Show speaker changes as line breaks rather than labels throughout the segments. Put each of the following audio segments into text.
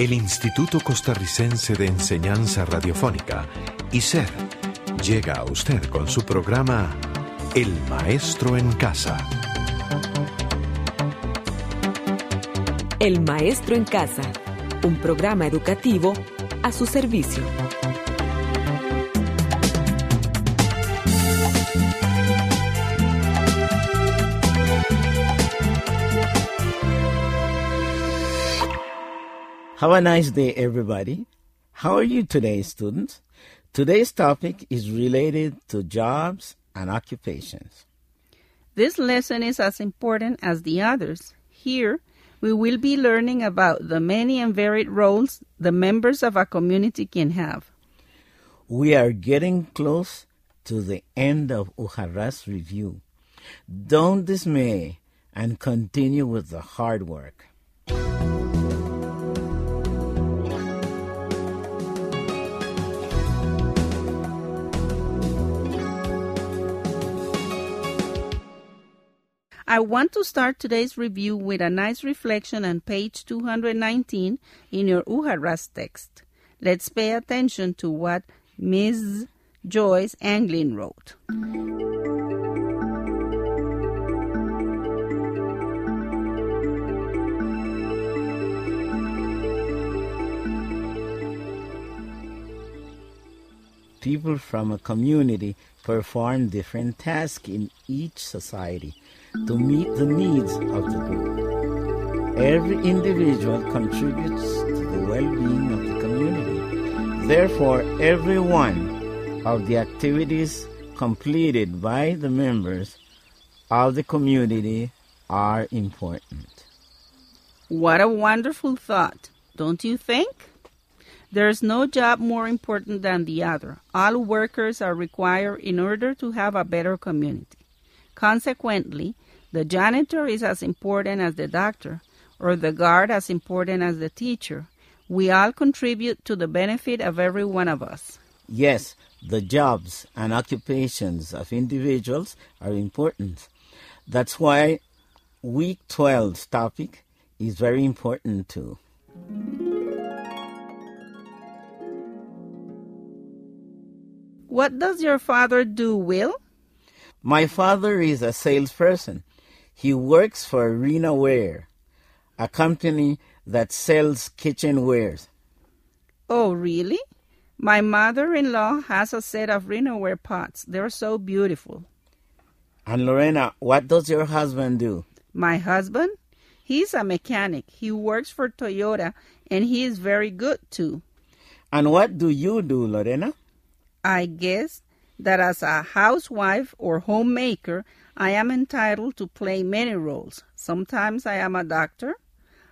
El Instituto Costarricense de Enseñanza Radiofónica, ICER, llega a usted con su programa El Maestro en Casa.
El Maestro en Casa, un programa educativo a su servicio.
Have a nice day, everybody. How are you today, students? Today's topic is related to jobs and occupations.
This lesson is as important as the others. Here, we will be learning about the many and varied roles the members of a community can have.
We are getting close to the end of Ujarras review. Don't dismay and continue with the hard work.
I want to start today's review with a nice reflection on page 219 in your Ujarras text. Let's pay attention to what Ms. Joyce Anglin wrote.
People from a community perform different tasks in each society to meet the needs of the group. Every individual contributes to the well-being of the community. Therefore, every one of the activities completed by the members of the community are important.
What a wonderful thought, don't you think? There's no job more important than the other. All workers are required in order to have a better community. Consequently, the janitor is as important as the doctor, or the guard as important as the teacher. We all contribute to the benefit of every one of us.
Yes, the jobs and occupations of individuals are important. That's why week 12's topic is very important too.
What does your father do, Will?
My father is a salesperson. He works for Rena Ware, a company that sells kitchenwares.
Oh, really? My mother in law has a set of Rena Ware pots. They're so beautiful.
And Lorena, what does your husband do?
My husband? He's a mechanic. He works for Toyota and he is very good too.
And what do you do, Lorena?
I guess that as a housewife or homemaker, I am entitled to play many roles. Sometimes I am a doctor,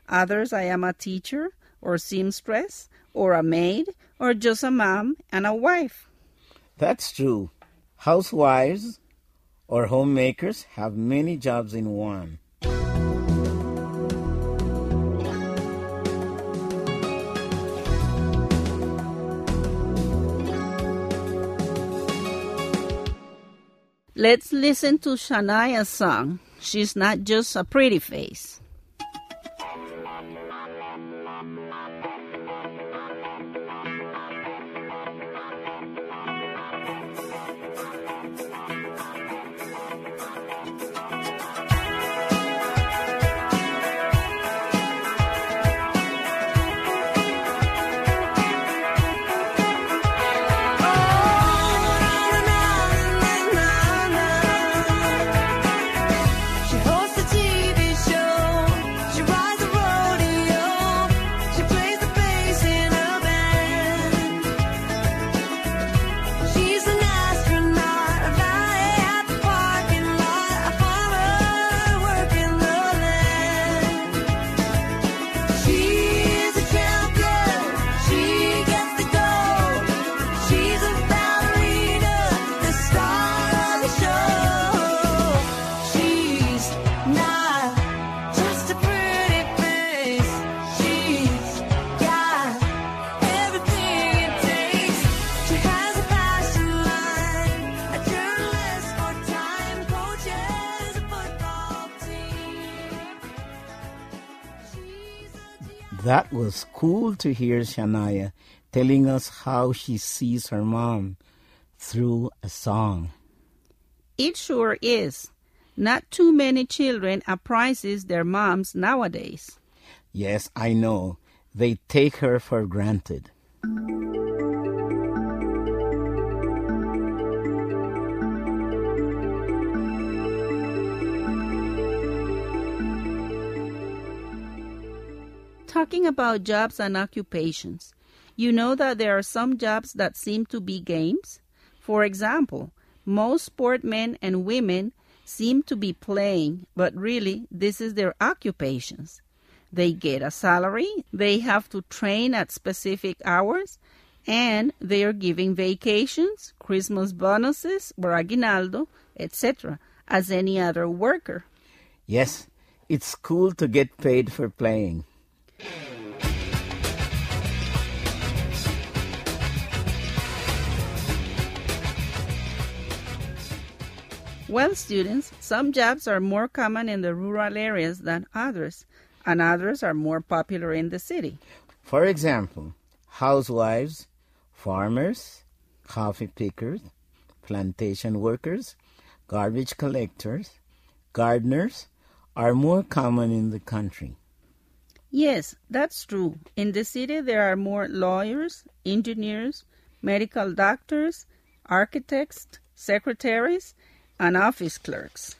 others I am a teacher or seamstress or a maid or just a mom and a wife.
That's true. Housewives or homemakers have many jobs in one.
Let's listen to Shania's song. She's not just a pretty face.
That was cool to hear Shania telling us how she sees her mom through a song.
It sure is. Not too many children apprises their moms nowadays.
Yes, I know. They take her for granted.
Talking about jobs and occupations, you know that there are some jobs that seem to be games? For example, most sportmen and women seem to be playing, but really, this is their occupations. They get a salary, they have to train at specific hours, and they are giving vacations, Christmas bonuses, or aguinaldo, etc., as any other worker.
Yes, it's cool to get paid for playing.
Well, students, some jobs are more common in the rural areas than others, and others are more popular in the city.
For example, housewives, farmers, coffee pickers, plantation workers, garbage collectors, gardeners are more common in the country.
Yes, that's true. In the city, there are more lawyers, engineers, medical doctors, architects, secretaries, and office clerks.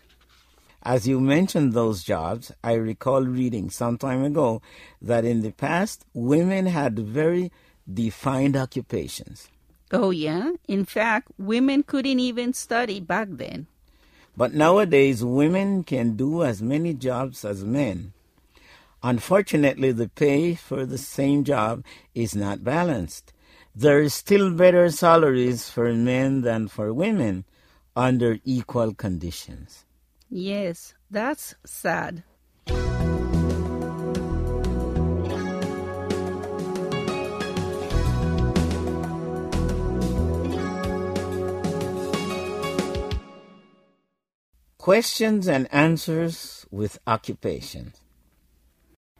As you mentioned those jobs, I recall reading some time ago that in the past, women had very defined occupations.
Oh, yeah? In fact, women couldn't even study back then.
But nowadays, women can do as many jobs as men. Unfortunately, the pay for the same job is not balanced. There is still better salaries for men than for women under equal conditions.
Yes, that's sad.
Questions and answers with occupations.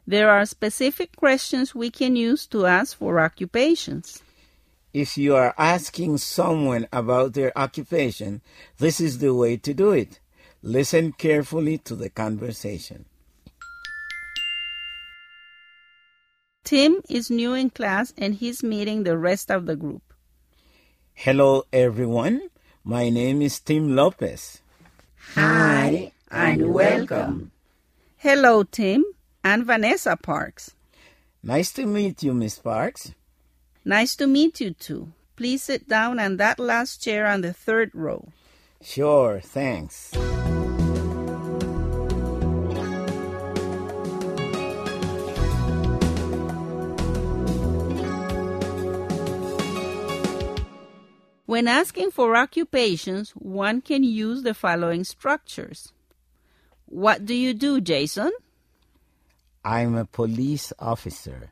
There are specific questions we can use to ask for occupations.
If you are asking someone about their occupation, this is the way to do it. Listen carefully to the conversation.
Tim is new in class and he's meeting the rest of the group.
Hello, everyone. My name is Tim Lopez.
Hi, and welcome.
Hello, Tim. I'm Vanessa Parks.
Nice to meet you, Miss Parks.
Nice to meet you too. Please sit down on that last chair on the third row.
Sure, thanks.
When asking for occupations, one can use the following structures. What do you do, Jason?
I'm a police officer.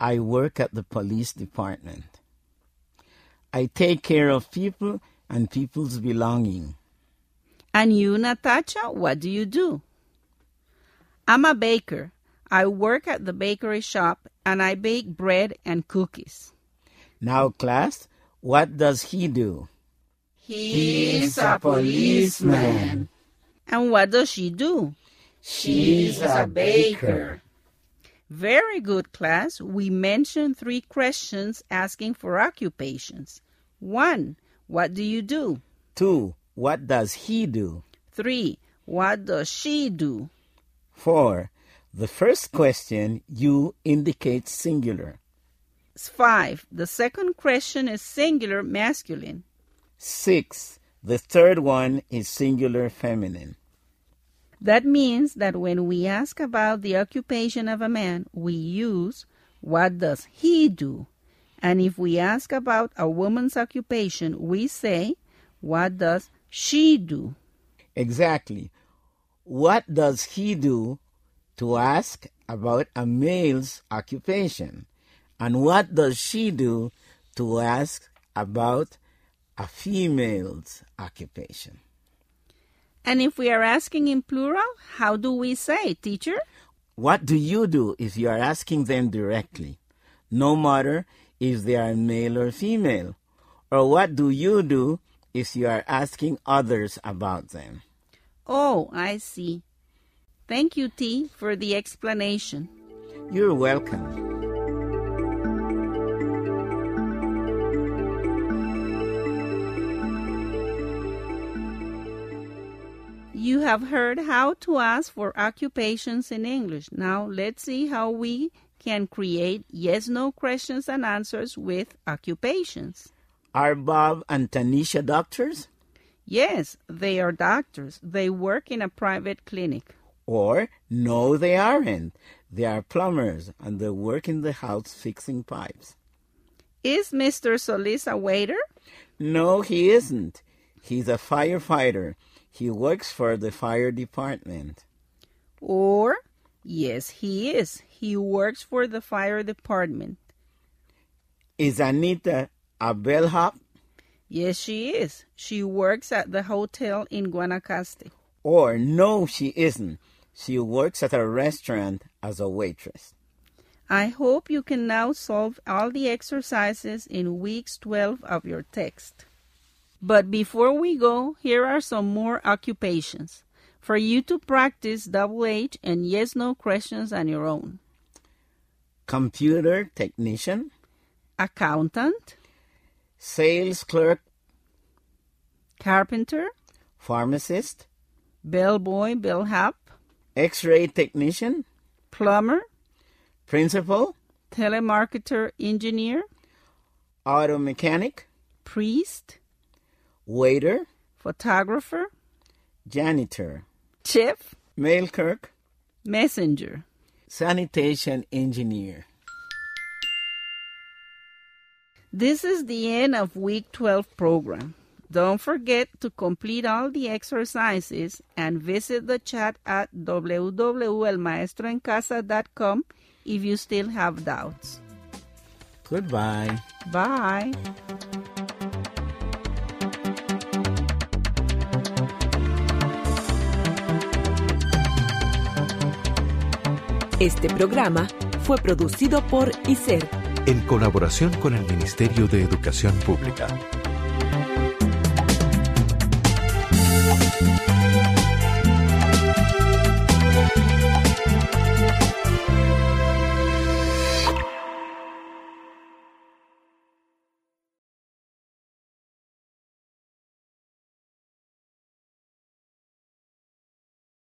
I work at the police department. I take care of people and people's belonging.
And you, Natasha, what do you do? I'm a baker. I work at the bakery shop and I bake bread and cookies.
Now, class, what does he do?
He's a policeman.
And what does she do?
She's a baker.
Very good, class. We mentioned three questions asking for occupations. One, what do you do?
Two, what does he do?
Three, what does she do?
Four, the first question, you indicates singular.
Five, the second question is singular masculine.
Six, the third one is singular feminine.
That means that when we ask about the occupation of a man, we use what does he do? And if we ask about a woman's occupation, we say what does she do?
Exactly. What does he do to ask about a male's occupation? And what does she do to ask about a female's occupation?
And if we are asking in plural, how do we say, teacher?
What do you do if you are asking them directly? No matter if they are male or female. Or what do you do if you are asking others about them?
Oh, I see. Thank you, T, for the explanation.
You're welcome.
You have heard how to ask for occupations in English. Now let's see how we can create yes no questions and answers with occupations.
Are Bob and Tanisha doctors?
Yes, they are doctors. They work in a private clinic.
Or, no, they aren't. They are plumbers and they work in the house fixing pipes.
Is Mr. Solis a waiter?
No, he isn't. He's a firefighter. He works for the fire department.
Or, yes, he is. He works for the fire department.
Is Anita a bellhop?
Yes, she is. She works at the hotel in Guanacaste.
Or, no, she isn't. She works at a restaurant as a waitress.
I hope you can now solve all the exercises in weeks 12 of your text. But before we go, here are some more occupations. For you to practice double H and yes no questions on your own.
Computer technician,
Accountant,
sales clerk,
carpenter,
pharmacist,
bellboy, bellhop,
x ray technician,
plumber,
principal,
telemarketer, engineer,
auto mechanic,
priest,
waiter,
photographer,
janitor,
chef,
mail clerk,
messenger.
sanitation engineer.
This is the end of week 12 program. Don't forget to complete all the exercises and visit the chat at www.elmaestroencasa.com if you still have doubts.
Goodbye.
Bye.
Este programa fue producido por ICER,
En colaboración con el Ministerio de Educación Pública.